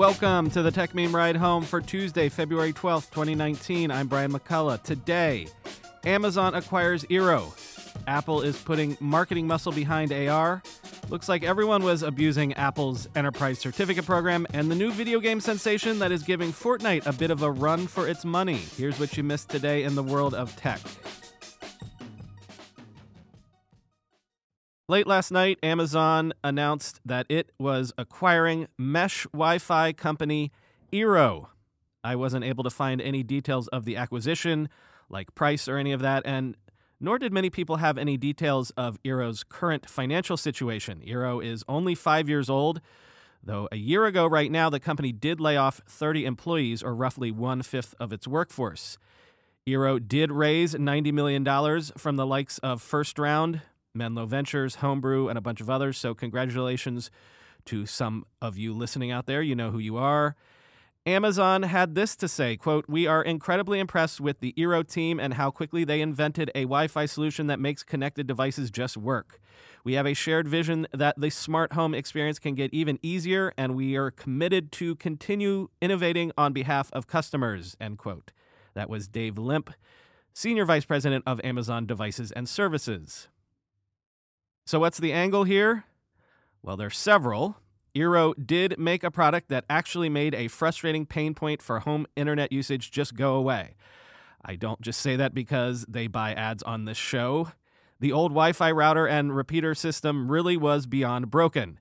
Welcome to the Techmeme Ride Home for Tuesday, February 12th, 2019. I'm Brian McCullough. Today, Amazon acquires Eero. Apple is putting marketing muscle behind AR. Looks like everyone was abusing Apple's enterprise certificate program and the new video game sensation that is giving Fortnite a bit of a run for its money. Here's what you missed today in the world of tech. Late last night, Amazon announced that it was acquiring mesh Wi Fi company Eero. I wasn't able to find any details of the acquisition, like price or any of that, and nor did many people have any details of Eero's current financial situation. Eero is only five years old, though a year ago, right now, the company did lay off 30 employees, or roughly one fifth of its workforce. Eero did raise $90 million from the likes of First Round, Menlo Ventures, Homebrew, and a bunch of others. So, congratulations to some of you listening out there. You know who you are. Amazon had this to say, quote, "We are incredibly impressed with the Eero team and how quickly they invented a Wi-Fi solution that makes connected devices just work. We have a shared vision that the smart home experience can get even easier and we are committed to continue innovating on behalf of customers." End quote. That was Dave Limp, Senior Vice President of Amazon Devices and Services. So what's the angle here? Well, there's several. Eero did make a product that actually made a frustrating pain point for home internet usage just go away. I don't just say that because they buy ads on this show. The old Wi Fi router and repeater system really was beyond broken.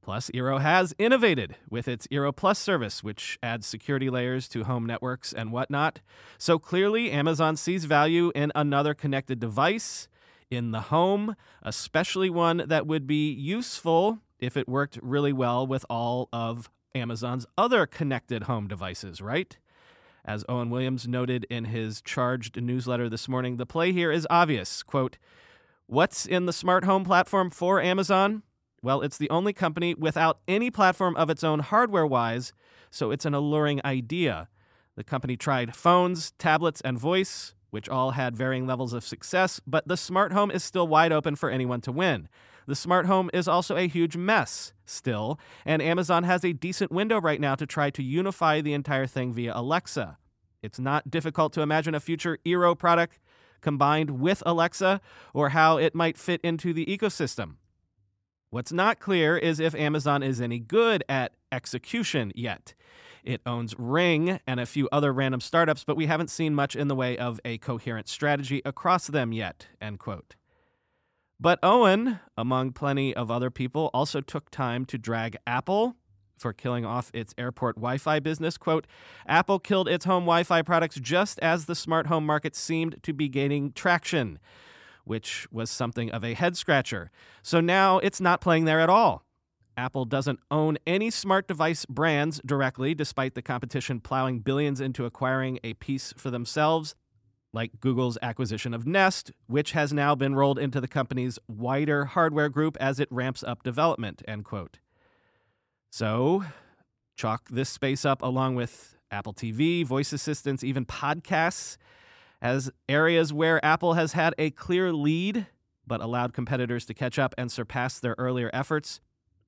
Plus, Eero has innovated with its Eero Plus service, which adds security layers to home networks and whatnot. So clearly, Amazon sees value in another connected device in the home, especially one that would be useful if it worked really well with all of Amazon's other connected home devices, right? As Owen Williams noted in his charged newsletter this morning, the play here is obvious. Quote, What's in the smart home platform for Amazon? Well, it's the only company without any platform of its own hardware wise, so it's an alluring idea. The company tried phones, tablets, and voice, which all had varying levels of success, but the smart home is still wide open for anyone to win. The smart home is also a huge mess still, and Amazon has a decent window right now to try to unify the entire thing via Alexa. It's not difficult to imagine a future Eero product combined with Alexa or how it might fit into the ecosystem. What's not clear is if Amazon is any good at execution yet. It owns Ring and a few other random startups, but we haven't seen much in the way of a coherent strategy across them yet. End quote. But Owen, among plenty of other people, also took time to drag Apple for killing off its AirPort Wi Fi business. Quote Apple killed its home Wi Fi products just as the smart home market seemed to be gaining traction, which was something of a head scratcher. So now it's not playing there at all. Apple doesn't own any smart device brands directly, despite the competition plowing billions into acquiring a piece for themselves like Google's acquisition of Nest, which has now been rolled into the company's wider hardware group as it ramps up development, end quote. So, chalk this space up along with Apple TV, voice assistants, even podcasts as areas where Apple has had a clear lead but allowed competitors to catch up and surpass their earlier efforts,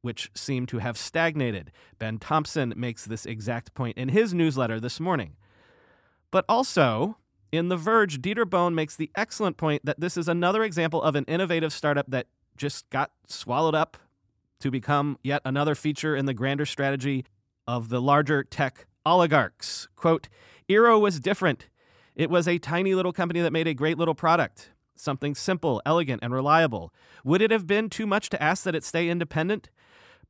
which seem to have stagnated. Ben Thompson makes this exact point in his newsletter this morning. But also, in The Verge, Dieter Bohn makes the excellent point that this is another example of an innovative startup that just got swallowed up to become yet another feature in the grander strategy of the larger tech oligarchs. Quote, Eero was different. It was a tiny little company that made a great little product, something simple, elegant, and reliable. Would it have been too much to ask that it stay independent?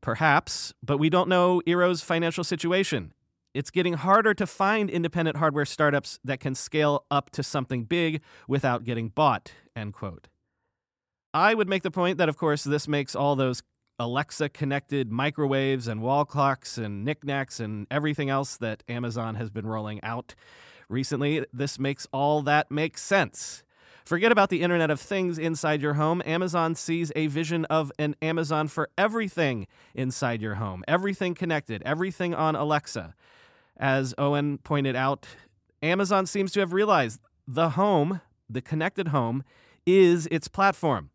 Perhaps, but we don't know Eero's financial situation it's getting harder to find independent hardware startups that can scale up to something big without getting bought, end quote. I would make the point that, of course, this makes all those Alexa connected microwaves and wall clocks and knickknacks and everything else that Amazon has been rolling out recently, this makes all that make sense. Forget about the Internet of Things inside your home. Amazon sees a vision of an Amazon for everything inside your home, everything connected, everything on Alexa. As Owen pointed out, Amazon seems to have realized the home, the connected home, is its platform.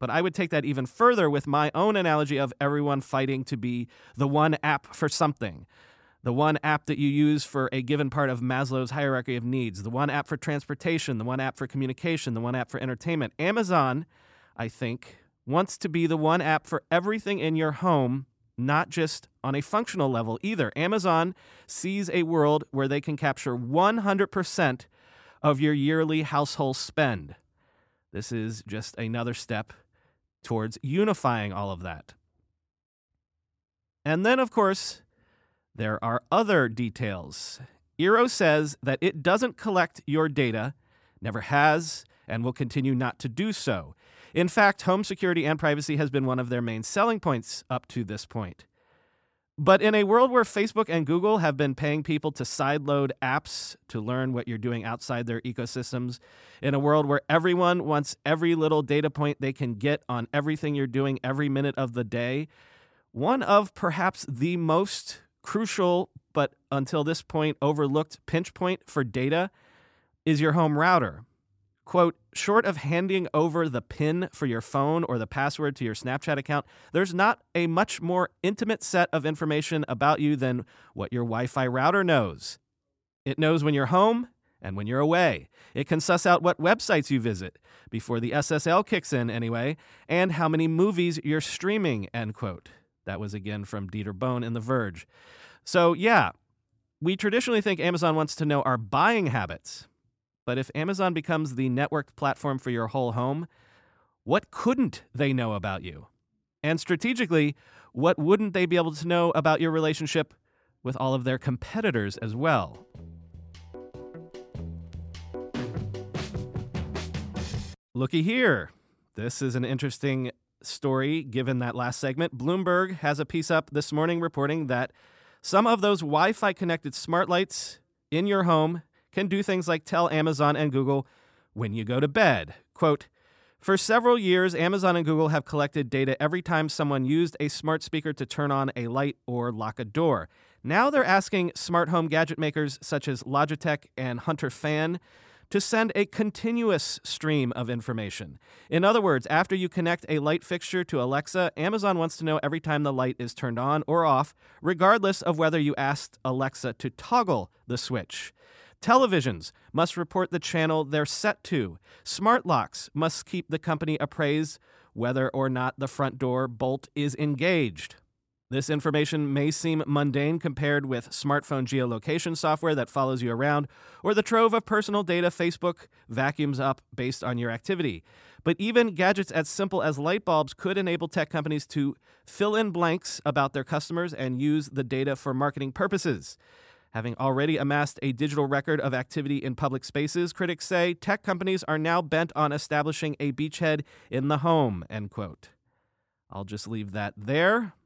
But I would take that even further with my own analogy of everyone fighting to be the one app for something the one app that you use for a given part of Maslow's hierarchy of needs, the one app for transportation, the one app for communication, the one app for entertainment. Amazon, I think, wants to be the one app for everything in your home, not just on a functional level either. Amazon sees a world where they can capture 100% of your yearly household spend. This is just another step towards unifying all of that. And then, of course, there are other details. Eero says that it doesn't collect your data, never has, and will continue not to do so. In fact, home security and privacy has been one of their main selling points up to this point. But in a world where Facebook and Google have been paying people to sideload apps to learn what you're doing outside their ecosystems, in a world where everyone wants every little data point they can get on everything you're doing every minute of the day, one of perhaps the most crucial but until this point overlooked pinch point for data is your home router. Quote, short of handing over the PIN for your phone or the password to your Snapchat account, there's not a much more intimate set of information about you than what your Wi Fi router knows. It knows when you're home and when you're away. It can suss out what websites you visit, before the SSL kicks in anyway, and how many movies you're streaming, end quote. That was again from Dieter Bohn in The Verge. So, yeah, we traditionally think Amazon wants to know our buying habits. But if Amazon becomes the networked platform for your whole home, what couldn't they know about you? And strategically, what wouldn't they be able to know about your relationship with all of their competitors as well? Looky here. This is an interesting story given that last segment. Bloomberg has a piece up this morning reporting that some of those Wi Fi connected smart lights in your home can do things like tell Amazon and Google when you go to bed. Quote, for several years, Amazon and Google have collected data every time someone used a smart speaker to turn on a light or lock a door. Now they're asking smart home gadget makers such as Logitech and Hunter Fan to send a continuous stream of information. In other words, after you connect a light fixture to Alexa, Amazon wants to know every time the light is turned on or off, regardless of whether you asked Alexa to toggle the switch. Televisions must report the channel they're set to. Smart locks must keep the company appraised whether or not the front door bolt is engaged. This information may seem mundane compared with smartphone geolocation software that follows you around, or the trove of personal data Facebook vacuums up based on your activity. But even gadgets as simple as light bulbs could enable tech companies to fill in blanks about their customers and use the data for marketing purposes. Having already amassed a digital record of activity in public spaces, critics say tech companies are now bent on establishing a beachhead in the home, end quote. I'll just leave that there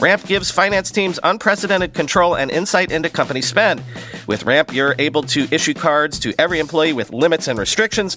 Ramp gives finance teams unprecedented control and insight into company spend. With Ramp, you're able to issue cards to every employee with limits and restrictions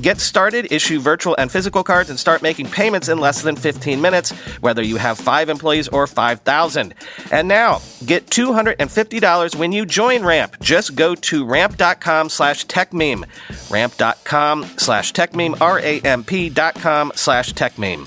Get started, issue virtual and physical cards, and start making payments in less than 15 minutes, whether you have five employees or 5,000. And now, get $250 when you join Ramp. Just go to ramp.com slash techmeme. Ramp.com slash techmeme, R-A-M-P dot com slash techmeme.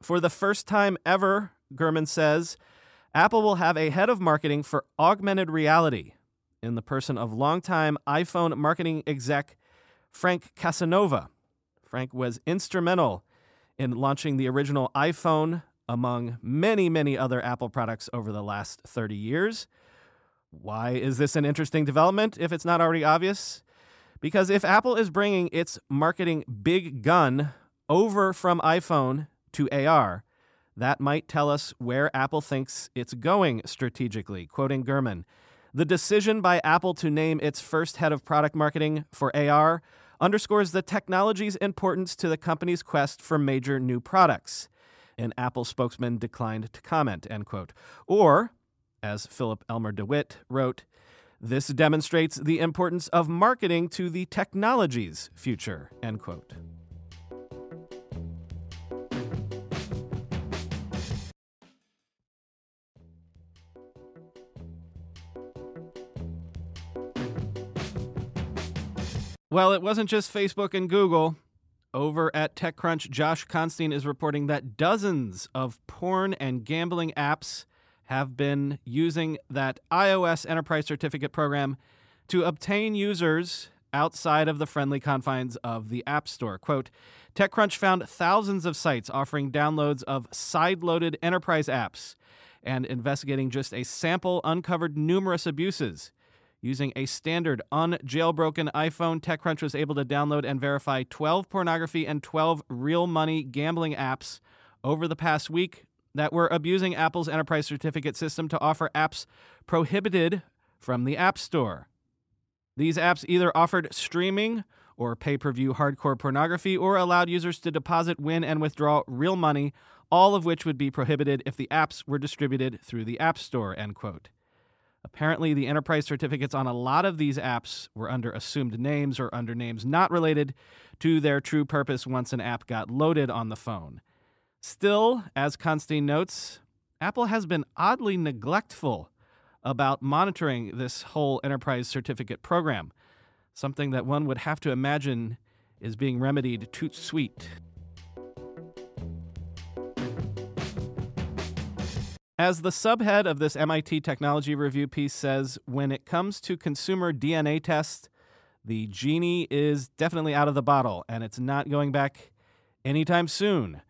For the first time ever, Gurman says, Apple will have a head of marketing for augmented reality in the person of longtime iPhone marketing exec Frank Casanova. Frank was instrumental in launching the original iPhone among many, many other Apple products over the last 30 years. Why is this an interesting development if it's not already obvious? Because if Apple is bringing its marketing big gun over from iPhone to AR, that might tell us where Apple thinks it's going strategically. Quoting Gurman, the decision by Apple to name its first head of product marketing for AR underscores the technology's importance to the company's quest for major new products. An Apple spokesman declined to comment, end quote. Or, as Philip Elmer DeWitt wrote, this demonstrates the importance of marketing to the technology's future, end quote. Well, it wasn't just Facebook and Google. Over at TechCrunch, Josh Constine is reporting that dozens of porn and gambling apps have been using that iOS Enterprise Certificate program to obtain users outside of the friendly confines of the App Store. Quote TechCrunch found thousands of sites offering downloads of side loaded enterprise apps and investigating just a sample uncovered numerous abuses. Using a standard unjailbroken iPhone, TechCrunch was able to download and verify 12 pornography and 12 real money gambling apps over the past week that were abusing Apple's enterprise certificate system to offer apps prohibited from the App Store. These apps either offered streaming or pay per view hardcore pornography or allowed users to deposit, win, and withdraw real money, all of which would be prohibited if the apps were distributed through the App Store. End quote. Apparently, the enterprise certificates on a lot of these apps were under assumed names or under names not related to their true purpose once an app got loaded on the phone. Still, as Constine notes, Apple has been oddly neglectful about monitoring this whole enterprise certificate program, something that one would have to imagine is being remedied too sweet. As the subhead of this MIT Technology Review piece says, when it comes to consumer DNA tests, the genie is definitely out of the bottle and it's not going back anytime soon.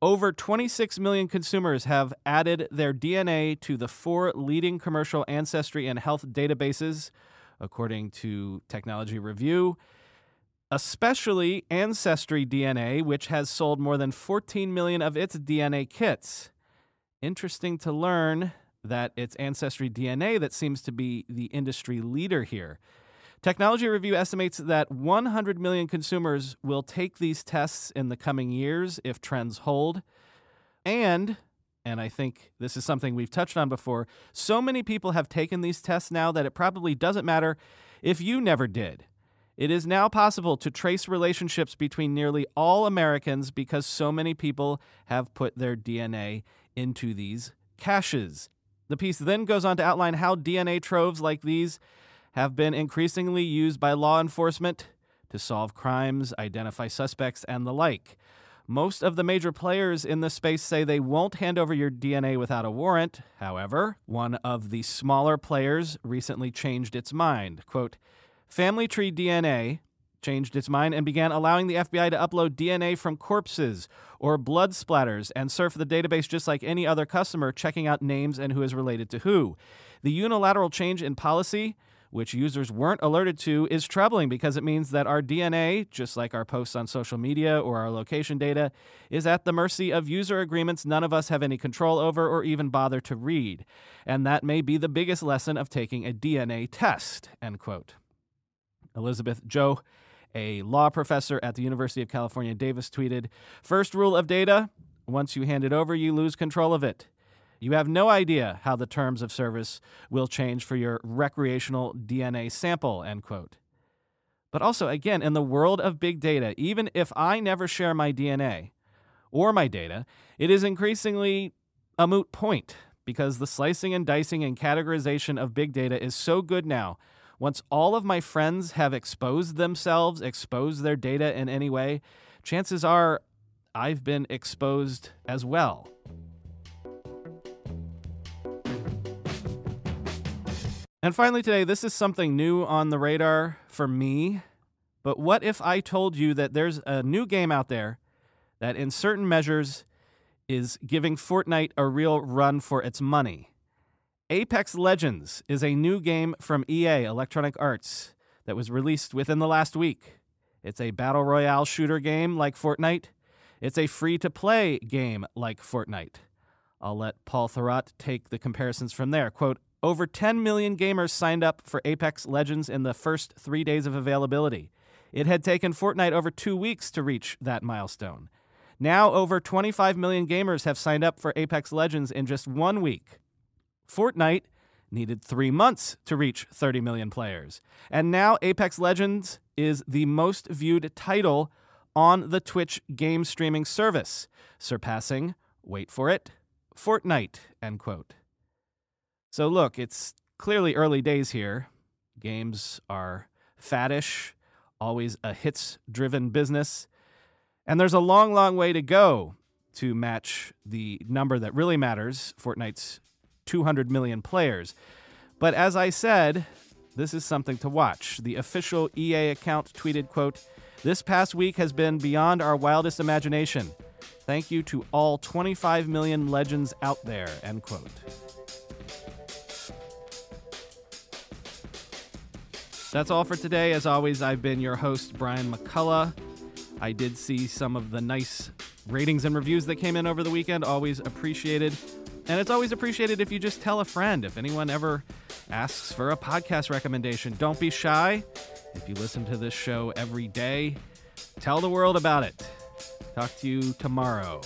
Over 26 million consumers have added their DNA to the four leading commercial ancestry and health databases, according to Technology Review, especially Ancestry DNA, which has sold more than 14 million of its DNA kits. Interesting to learn that it's Ancestry DNA that seems to be the industry leader here. Technology Review estimates that 100 million consumers will take these tests in the coming years if trends hold. And and I think this is something we've touched on before. So many people have taken these tests now that it probably doesn't matter if you never did. It is now possible to trace relationships between nearly all Americans because so many people have put their DNA into these caches. The piece then goes on to outline how DNA troves like these have been increasingly used by law enforcement to solve crimes, identify suspects, and the like. Most of the major players in the space say they won't hand over your DNA without a warrant. However, one of the smaller players recently changed its mind. Quote, Family Tree DNA changed its mind and began allowing the FBI to upload DNA from corpses or blood splatters and surf the database just like any other customer, checking out names and who is related to who. The unilateral change in policy, which users weren't alerted to, is troubling because it means that our DNA, just like our posts on social media or our location data, is at the mercy of user agreements none of us have any control over or even bother to read. And that may be the biggest lesson of taking a DNA test. End quote. Elizabeth Joh, a law professor at the University of California, Davis, tweeted First rule of data once you hand it over, you lose control of it. You have no idea how the terms of service will change for your recreational DNA sample, end quote. But also, again, in the world of big data, even if I never share my DNA or my data, it is increasingly a moot point because the slicing and dicing and categorization of big data is so good now once all of my friends have exposed themselves, exposed their data in any way, chances are I've been exposed as well. And finally, today, this is something new on the radar for me. But what if I told you that there's a new game out there that, in certain measures, is giving Fortnite a real run for its money? Apex Legends is a new game from EA, Electronic Arts, that was released within the last week. It's a battle royale shooter game like Fortnite. It's a free to play game like Fortnite. I'll let Paul Thurrott take the comparisons from there. Quote Over 10 million gamers signed up for Apex Legends in the first three days of availability. It had taken Fortnite over two weeks to reach that milestone. Now, over 25 million gamers have signed up for Apex Legends in just one week. Fortnite needed three months to reach 30 million players. And now Apex Legends is the most viewed title on the Twitch game streaming service, surpassing, wait for it, Fortnite, end quote. So look, it's clearly early days here. Games are faddish, always a hits driven business. And there's a long, long way to go to match the number that really matters Fortnite's 200 million players. But as I said, this is something to watch. The official EA account tweeted, quote, This past week has been beyond our wildest imagination. Thank you to all 25 million legends out there, end quote. That's all for today. As always, I've been your host, Brian McCullough. I did see some of the nice ratings and reviews that came in over the weekend. Always appreciated. And it's always appreciated if you just tell a friend. If anyone ever asks for a podcast recommendation, don't be shy. If you listen to this show every day, tell the world about it. Talk to you tomorrow.